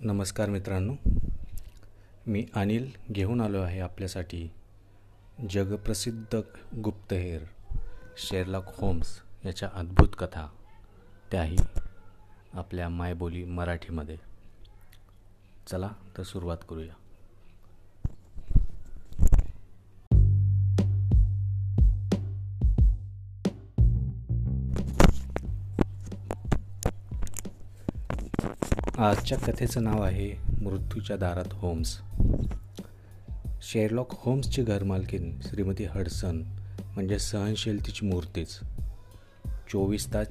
नमस्कार मित्रांनो. मी अनिल घेऊन आलो आहे आपल्यासाठी जगप्रसिद्ध गुप्तहेर शेरलॉक होम्स याच्या अद्भुत कथा. त्याही आपल्या मायबोली मराठीमध्ये. चला तर सुरुवात करूया. आजच्या कथेचं नाव आहे मृत्यूच्या दारात होम्स. शेरलॉक होम्सची घरमालकीन श्रीमती हडसन म्हणजे सहनशीलतेची मूर्तीच. चोवीस तास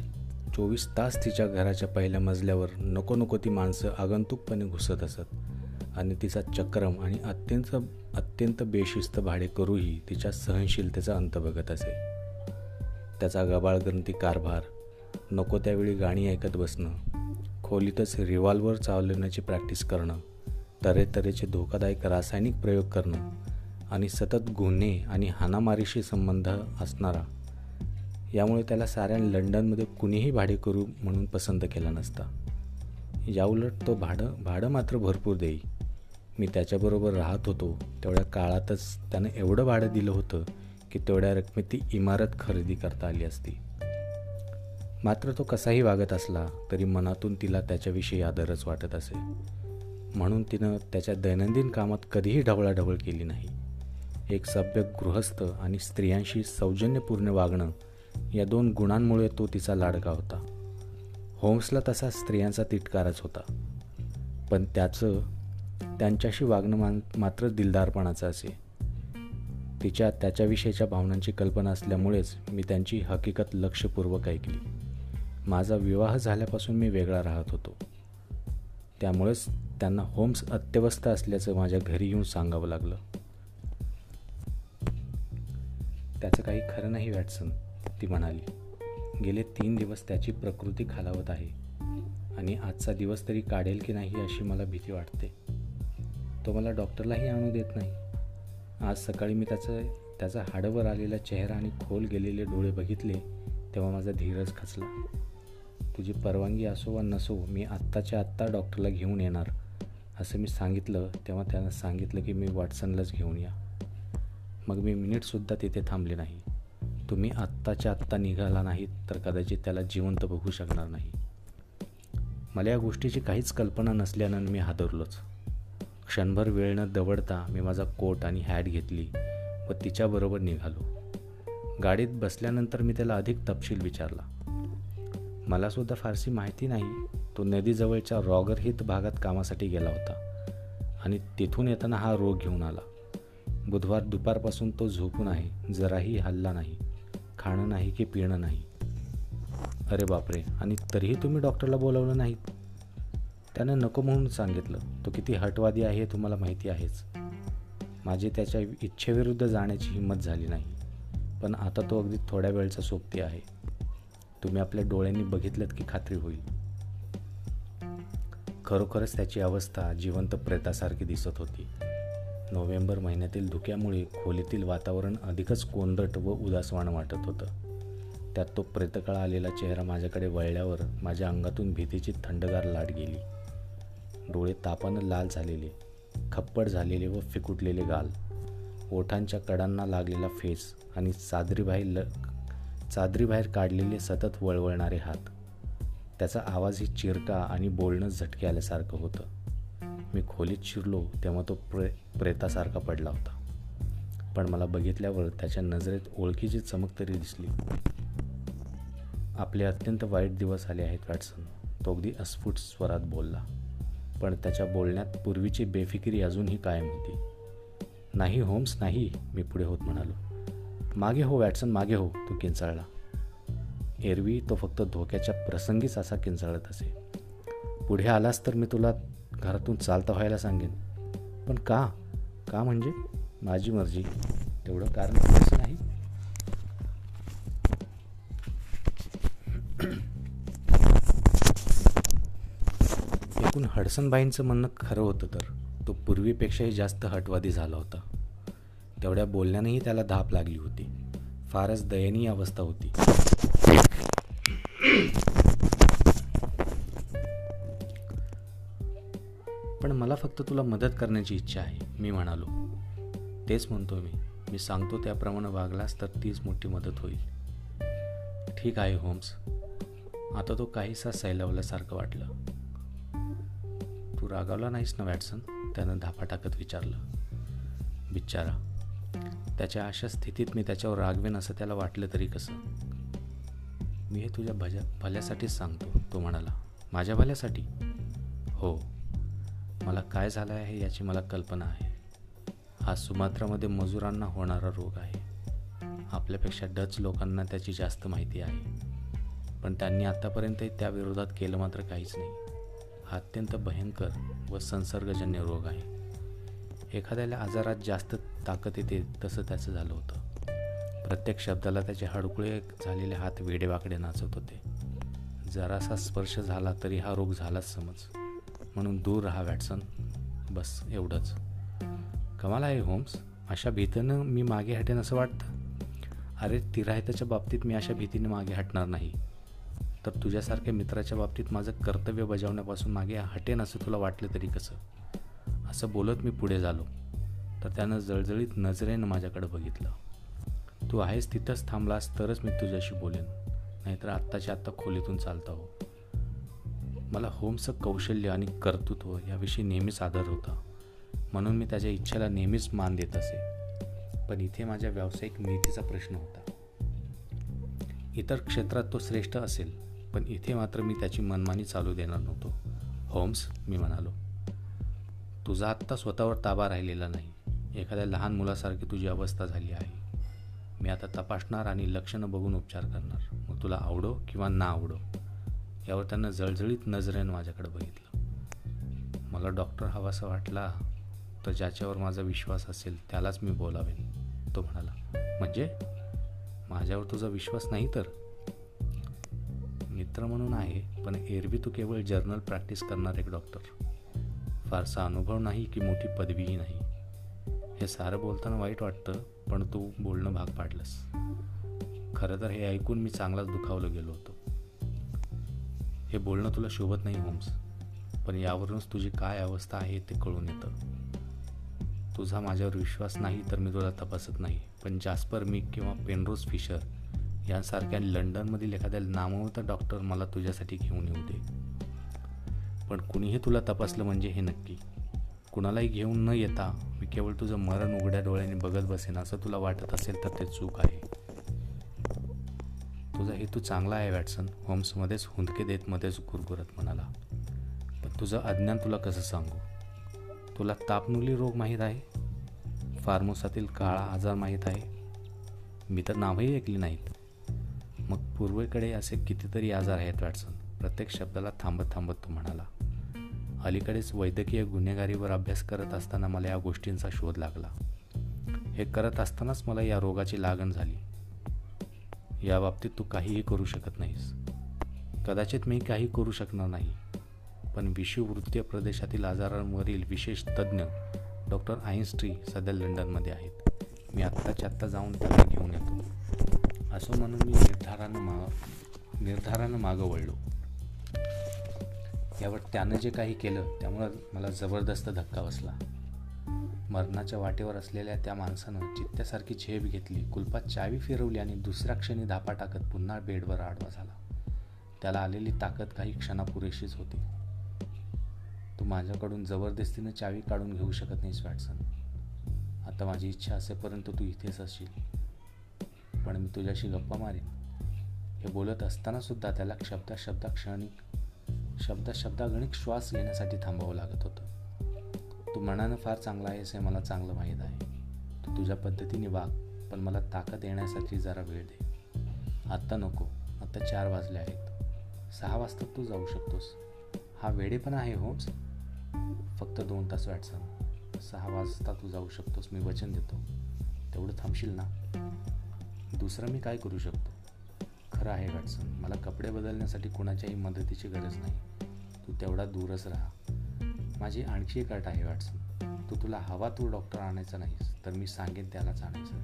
चोवीस तास तिच्या घराच्या पहिल्या मजल्यावर नको नको ती माणसं आगंतुकपणे घुसत असत आणि तिचा चक्रम आणि अत्यंत अत्यंत बेशिस्त भाडे करूही तिच्या सहनशीलतेचा अंत बघत असे. त्याचा गबाळग्रंथी कारभार नको त्यावेळी गाणी ऐकत बसणं खोलीतच रिव्हॉल्वर चालवण्याची प्रॅक्टिस करणं तऱ्हेतऱ्हेचे धोकादायक रासायनिक प्रयोग करणं आणि सतत गुन्हे आणि हानामारीशी संबंध असणारा. यामुळे त्याला साऱ्या लंडनमध्ये कुणीही भाडे करू म्हणून पसंत केला नसता. याउलट तो भाडं भाडं मात्र भरपूर देई. मी त्याच्याबरोबर राहत होतो. तेवढ्या काळातच त्यानं एवढं भाडं दिलं होतं की तेवढ्या रकमेत ती इमारत खरेदी करता आली असती. मात्र तो कसाही वागत असला तरी मनातून तिला त्याच्याविषयी आदरच वाटत असे. म्हणून तिनं त्याच्या दैनंदिन कामात कधीही ढवळाढवळ केली नाही. एक सभ्य गृहस्थ आणि स्त्रियांशी सौजन्यपूर्ण वागणं या दोन गुणांमुळे तो तिचा लाडका होता. होम्सला तसा स्त्रियांचा तिटकारच होता. पण त्याचं त्यांच्याशी वागणं मान मात्र दिलदारपणाचं असे. तिच्या त्याच्याविषयीच्या भावनांची कल्पना असल्यामुळेच मी त्यांची हकीकत लक्षपूर्वक ऐकली. माझा विवाह झाल्यापासून मी वेगळा राहत होतो. त्यामुळेच त्यांना होम्स अत्यवस्थ असल्याचं माझ्या घरी येऊन सांगावं लागलं. त्याचं काही खरं नाही वॅटसन ती म्हणाली. गेले तीन दिवस त्याची प्रकृती खालावत आहे. आणि आजचा दिवस तरी काढेल की नाही अशी मला भीती वाटते. तो मला डॉक्टरलाही आणू देत नाही. आज सकाळी मी त्याचं त्याचा हाडवर आलेला चेहरा आणि खोल गेलेले डोळे बघितले तेव्हा माझा धीरज खचला. तुझी परवानगी असो वा नसो मी आत्ताच्या आत्ता डॉक्टरला घेऊन येणार. असं मी सांगितलं तेव्हा त्यानं सांगितलं की मी वॉटसनलाच घेऊन या. मग मी मिनिटसुद्धा तिथे थांबले नाही. तुम्ही आत्ताच्या आत्ता निघाला नाहीत तर कदाचित त्याला जिवंत बघू शकणार नाही. मला या गोष्टीची काहीच कल्पना नसल्यानं मी हादरलोच. क्षणभर वेळ न दवडता मी माझा कोट आणि हॅट घेतली व तिच्याबरोबर निघालो. गाडीत बसल्यानंतर मी त्याला अधिक तपशील विचारला. मलासुद्धा फारशी माहिती नाही. तो नदीजवळच्या रॉगर हित भागात कामासाठी गेला होता आणि तिथून येताना हा रोग घेऊन आला. बुधवार दुपारपासून तो झोपून आहे. जराही हल्ला नाही. खाणं नाही की पिणं नाही. अरे बापरे! आणि तरीही तुम्ही डॉक्टरला बोलवलं नाहीत? त्यानं नको म्हणून सांगितलं. तो किती हटवादी आहे हे तुम्हाला माहिती आहेच. माझी त्याच्या इच्छेविरुद्ध जाण्याची हिंमत झाली नाही. पण आता तो अगदी थोड्या वेळचा सोबती आहे. तुम्ही आपल्या डोळ्यांनी बघितलं की खात्री होईल. खरोखरच त्याची अवस्था जिवंत प्रेतासारखी दिसत होती. नोव्हेंबर महिन्यातील धुक्यामुळे खोलीतील वातावरण अधिकच कोंदट व उदासवाण वाटत होतं. त्यात तो प्रेतकाळ आलेला चेहरा माझ्याकडे वळल्यावर माझ्या अंगातून भीतीची थंडगार लाट गेली. डोळे तापानं लाल झालेले खप्पड झालेले व फिकुटलेले गाल. ओठांच्या कडांना लागलेला फेस आणि सादरीबाई ल चादरीबाहेर काढलेले सतत वळवळणारे हात. त्याचा आवाजही चिरका आणि बोलणं झटके आल्यासारखं होतं. मी खोलीत शिरलो तेव्हा तो प्रे प्रेतासारखा पडला होता. पण मला बघितल्यावर त्याच्या नजरेत ओळखीची चमक तरी दिसली. आपले अत्यंत वाईट दिवस आले आहेत वॅटसन तो अगदी अस्फुट स्वरात बोलला. पण त्याच्या बोलण्यात पूर्वीची बेफिकिरी अजूनही कायम होती. नाही होम्स नाही मी पुढे होत म्हणालो. मागे हो वॅटसन मागे हो तो किंचाळला. एरवी तो फक्त धोक्याच्या प्रसंगीच असा किंचाळत असे. पुढे आलास तर मी तुला घरातून चालता व्हायला सांगेन. पण का? का म्हणजे? माझी मर्जी. तेवढं कारण असं नाही? एकूण हडसनबाईंचं म्हणणं खरं होतं तर. तो पूर्वीपेक्षाही जास्त हटवादी झाला होता. तेवढ्या बोलण्यानेही त्याला धाप लागली होती. फारच दयनीय अवस्था होती. पण मला फक्त तुला मदत करण्याची इच्छा आहे मी म्हणालो. तेच म्हणतो मी. मी सांगतो त्याप्रमाणे वागलास तर तीच मोठी मदत होईल. ठीक आहे होम्स. आता तो काहीसा सैलावल्यासारखं वाटलं. तू रागावला नाहीस ना वॅटसन? त्यानं धापा टाकत विचारलं. बिचारा त्याच्या अशा स्थितीत मी त्याच्यावर रागवेन असं त्याला वाटलं तरी कसं? मी हे तुझ्या भजा भल्यासाठीच सांगतो तो म्हणाला. माझ्या भल्यासाठी? हो. मला काय झालं आहे याची मला कल्पना आहे. हा सुमात्रामध्ये मजुरांना होणारा रोग आहे. आपल्यापेक्षा डच लोकांना त्याची जास्त माहिती आहे. पण त्यांनी आत्तापर्यंत त्या विरोधात केलं मात्र काहीच नाही. हा अत्यंत भयंकर व संसर्गजन्य रोग आहे. एखाद्याला आजारात जास्त ताकद येते तसं त्याचं झालं होतं. प्रत्येक शब्दाला त्याचे हडकुळे झालेले हात वेडेवाकडे नाचत होते. जरासा स्पर्श झाला तरी हा रोग झालाच समज. म्हणून दूर राहा वॅटसन. बस एवढंच. कमाल आहे होम्स. अशा भीतीनं मी मागे हटेन असं वाटतं? अरे तिराहिताच्या बाबतीत मी अशा भीतीने मागे हटणार नाही. तर तुझ्यासारख्या मित्राच्या बाबतीत माझं कर्तव्य बजावण्यापासून मागे हटेन असं तुला वाटलं तरी कसं? असं बोलत मी पुढे झालो. तर त्यानं जळजळीत नजरेनं माझ्याकडे बघितलं. तू आहेस तिथंच थांबलास तरच मी तुझ्याशी बोलेन. नाहीतर आत्ताच्या आत्ता खोलीतून चालता हो मला होमचं कौशल्य आणि कर्तृत्व याविषयी नेहमीच आदर होता. म्हणून मी त्याच्या इच्छेला नेहमीच मान देत असे. पण इथे माझ्या व्यावसायिक नीतीचा प्रश्न होता. इतर क्षेत्रात तो श्रेष्ठ असेल पण इथे मात्र मी त्याची मनमानी चालू देणार नव्हतो. होम्स मी म्हणालो. तुझा आत्ता स्वतःवर ताबा राहिलेला नाही. एखाद्या लहान मुलासारखी तुझी अवस्था झाली आहे. मी आता तपासणार आणि लक्षणं बघून उपचार करणार. मग तुला आवडो किंवा ना आवडो यावर त्यांना जळजळीत नजरेनं माझ्याकडे बघितलं. मला डॉक्टर हवासा वाटला तर ज्याच्यावर माझा विश्वास असेल त्यालाच मी बोलावेन. तो म्हणाला म्हणजे? माझ्यावर तुझा विश्वास नाही तर? मित्र म्हणून आहे पण एरवी तू केवळ जर्नल प्रॅक्टिस करणार एक डॉक्टर. फारसा अनुभव नाही की मोठी पदवीही नाही. हे सारं बोलताना वाईट वाटतं पण तू बोलणं भाग पाडलंस. खरं तर हे ऐकून मी चांगलाच दुखावलं गेलो होतो. हे बोलणं तुला शोभत नाही होम्स. पण यावरूनच तुझी काय अवस्था आहे ते कळून येतं. तुझा माझ्यावर विश्वास नाही तर मी तुला तपासत नाही. पण जास्पर मी किंवा पेनरोज फिशर यांसारख्या लंडनमधील एखाद्या नामवंत डॉक्टर मला तुझ्यासाठी घेऊन येऊ दे. पण कुणीही तुला तपासलं म्हणजे हे नक्की. कुणालाही घेऊन न येता मी केवळ तुझं मरण उघड्या डोळ्याने बघत बसेन असं तुला वाटत असेल तर ते चूक आहे. तुझा हेतू चांगला आहे वॅटसन. होम्समध्येच हुंदके देत मध्येच गुरगुरत म्हणाला पण तुझं अज्ञान तुला कसं सांगू? तुला तापनुली रोग माहीत आहे? फार्मोसातील काळा आजार माहीत आहे? मी तर नावही ऐकली नाहीत मग पूर्वेकडे असे कितीतरी आजार आहेत वॅटसन. प्रत्येक शब्दाला थांबत थांबत तो म्हणाला अलीकडेच वैद्यकीय गुन्हेगारीवर अभ्यास करत असताना मला या गोष्टींचा शोध लागला. हे करत असतानाच मला या रोगाची लागण झाली. या बाबतीत तू काहीही करू शकत नाहीस. कदाचित मी काही करू शकणार नाही. पण विषुववृत्तीय प्रदेशातील आजारांवरील विशेष तज्ज्ञ डॉक्टर आईन्स्ट्री सध्या लंडनमध्ये आहेत. मी आत्ताच्या आत्ता जाऊन त्याला घेऊन येतो. असं म्हणून मी निर्धारानं मा निर्धारानं मागं वळलो. यावर त्यानं जे काही केलं त्यामुळं मला जबरदस्त धक्का बसला. मरणाच्या वाटेवर असलेल्या त्या माणसानं चित्त्यासारखी झेप घेतली कुलपात चावी फिरवली आणि दुसऱ्या क्षणी धापा टाकत पुन्हा बेडवर आडवा झाला. त्याला आलेली ताकद काही क्षणापुरेशीच होती. तू माझ्याकडून जबरदस्तीनं चावी काढून घेऊ शकत नाहीस वॅटसन. आता माझी इच्छा असेपर्यंत तू इथेच असशील. पण मी तुझ्याशी गप्पा मारेन. हे बोलत असताना सुद्धा त्याला शब्दा शब्दा क्षणिक शब्दा शब्दागणिक श्वास घेण्यासाठी थांबावं लागत होतं. तू मनानं फार चांगला आहेस हे मला चांगलं माहीत आहे. तू तुझ्या पद्धतीने वाग पण मला ताकद येण्यासाठी जरा वेळ दे. आत्ता नको आत्ता चार वाजले आहेत. सहा वाजता तू जाऊ शकतोस. हा वेळे पण आहे होच. फक्त दोन तास वाटसन सहा वाजता तू जाऊ शकतोस मी वचन देतो. तेवढं थांबशील ना? दुसरं मी काय करू शकतो? खरं आहे वॅटसन मला कपडे बदलण्यासाठी कोणाच्याही मदतीची गरज नाही. तू तेवढा दूरच राहा. माझी आणखी एक अट आहे वॅटसन तू तुला हवा तू डॉक्टर आणायचा नाहीस तर मी सांगेन त्यालाच आणायचं.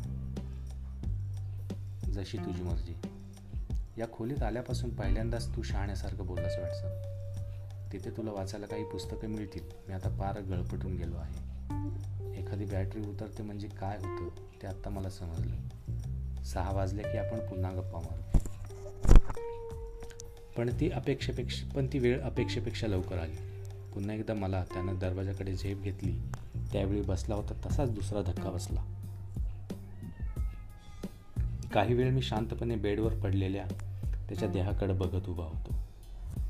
जशी तुझी मर्जी. या खोलीत आल्यापासून पहिल्यांदाच तू शहाण्यासारखं बोललास वाटसन तिथे तुला वाचायला काही पुस्तकं मिळतील. मी आता पार गळपटून गेलो आहे. एखादी बॅटरी उतरते म्हणजे काय होतं ते आत्ता मला समजलं. सहा वाजले की आपण पुन्हा गप्पा मारू. पण ती अपेक्षेपेक्षा पण ती वेळ अपेक्षेपेक्षा लवकर आली. पुन्हा एकदा मला त्यानं दरवाजाकडे झेप घेतली. त्यावेळी बसला होता तसाच दुसरा धक्का बसला. काही वेळ मी शांतपणे बेडवर पडलेल्या त्याच्या देहाकडे बघत उभा होतो.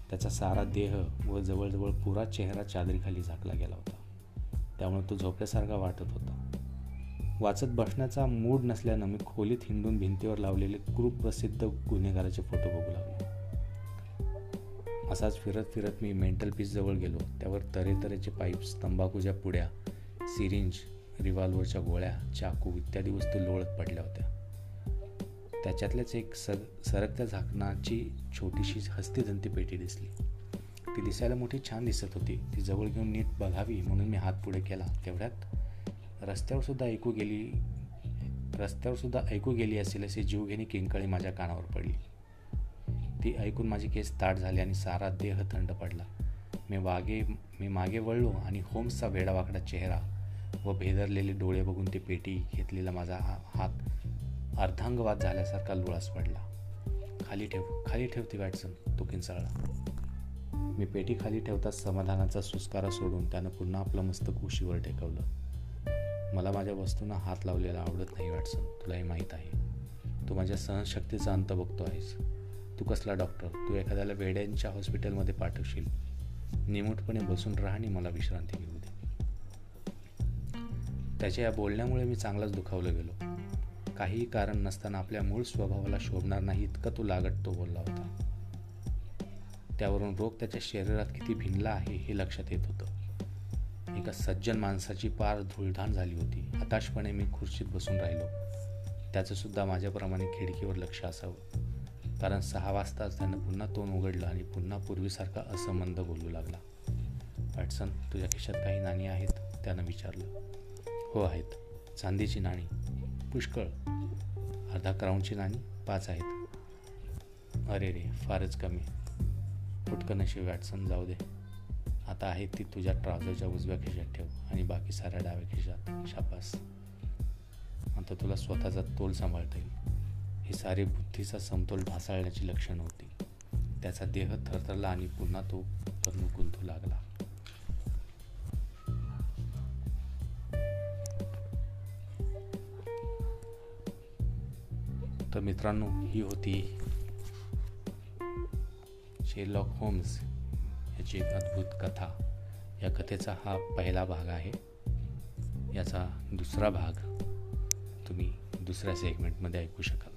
त्याचा सारा देह व जवळजवळ पुरा चेहरा चादरीखाली झाकला गेला होता. त्यामुळे तो झोपल्यासारखा वाटत होता. वाचत बसण्याचा मूड नसल्यानं मी खोलीत हिंडून भिंतीवर लावलेले क्रूप प्रसिद्ध गुन्हेगाराचे फोटो बघू लागलो. असाच फिरत फिरत मी मेंटल पीसजवळ गेलो. त्यावर तऱ्हेतऱ्हेचे पाईप्स तंबाखूच्या पुड्या सिरिंज रिव्हॉल्वरच्या गोळ्या चाकू इत्यादी वस्तू लोळत पडल्या होत्या. त्याच्यातल्याच एक सर सरकत्या झाकणाची छोटीशी हस्तीदंती पेटी दिसली. ती दिसायला मोठी छान दिसत होती. ती जवळ घेऊन नीट बघावी म्हणून मी हात पुढे केला. तेवढ्यात रस्त्यावर सुद्धा ऐकू गेली रस्त्यावर सुद्धा ऐकू गेली असेल असे जीवघेणी किंकाळी माझ्या कानावर पडली. ती ऐकून माझी केस ताट झाली आणि सारा देह थंड पडला. मी वागे मी मागे वळलो आणि होम्सचा वेडावाकडा चेहरा व भेदरलेले डोळे बघून ती पेटी घेतलेला माझा हात अर्धांगवाद झाल्यासारखा लुळास पडला. खाली ठेव खाली ठेवते वॅटसन तो किंचाळला. मी पेटी खाली ठेवताच समाधानाचा सुस्कारा सोडून त्यानं पुन्हा आपलं मस्तक उशीवर टेकवलं. मला माझ्या वस्तूंना हात लावलेला आवडत नाही वॅटसन तुलाही माहीत आहे. तू माझ्या सहनशक्तीचा अंत बघतो आहेस तू कसला डॉक्टर तू एखाद्याला वेड्यांच्या हॉस्पिटलमध्ये पाठवशील. निमूटपणे बसून राहा आणि मला विश्रांती घेऊ दे. त्याच्या या बोलण्यामुळे मी चांगलाच दुखावलं गेलो. काहीही कारण नसताना आपल्या मूळ स्वभावाला शोभणार नाही इतका तो लागट तो बोलला होता. त्यावरून रोग त्याच्या शरीरात किती भिनला आहे हे लक्षात येत होतं. एका सज्जन माणसाची पार धुळधाण झाली होती. हताशपणे मी खुर्चीत बसून राहिलो. त्याचं सुद्धा माझ्याप्रमाणे खिडकीवर लक्ष असावं. कारण सहा वाजताच त्यानं पुन्हा तोंड उघडलं आणि पुन्हा पूर्वीसारखा असंबंध बोलू लागला. वॅटसन तुझ्या खिशात काही नाणी आहेत? त्यानं विचारलं. हो आहेत. चांदीची नाणी. पुष्कळ. अर्धा क्राऊनची नाणी पाच आहेत. अरे रे फारच कमी. फुटकं नशीब वॅटसन जाऊ दे. आता आहे ती तुझ्या ट्राउझरच्या उजव्या खिशात ठेव आणि बाकी साऱ्या डाव्या खिशात. शापास आता तुला स्वतःचा तोल सांभाळता येईल. हे सारे बुद्धीचा समतोल ढासाळण्याची लक्षण होती. त्याचा देह थरथरला आणि पुन्हा तो करणू गुंतू लागला. तर मित्रांनो ही होती शेरलॉक होम्स याची एक अद्भुत कथा. या कथेचा हा पहिला भाग आहे. याचा दुसरा भाग तुम्ही दुसऱ्या सेगमेंटमध्ये ऐकू शकाल.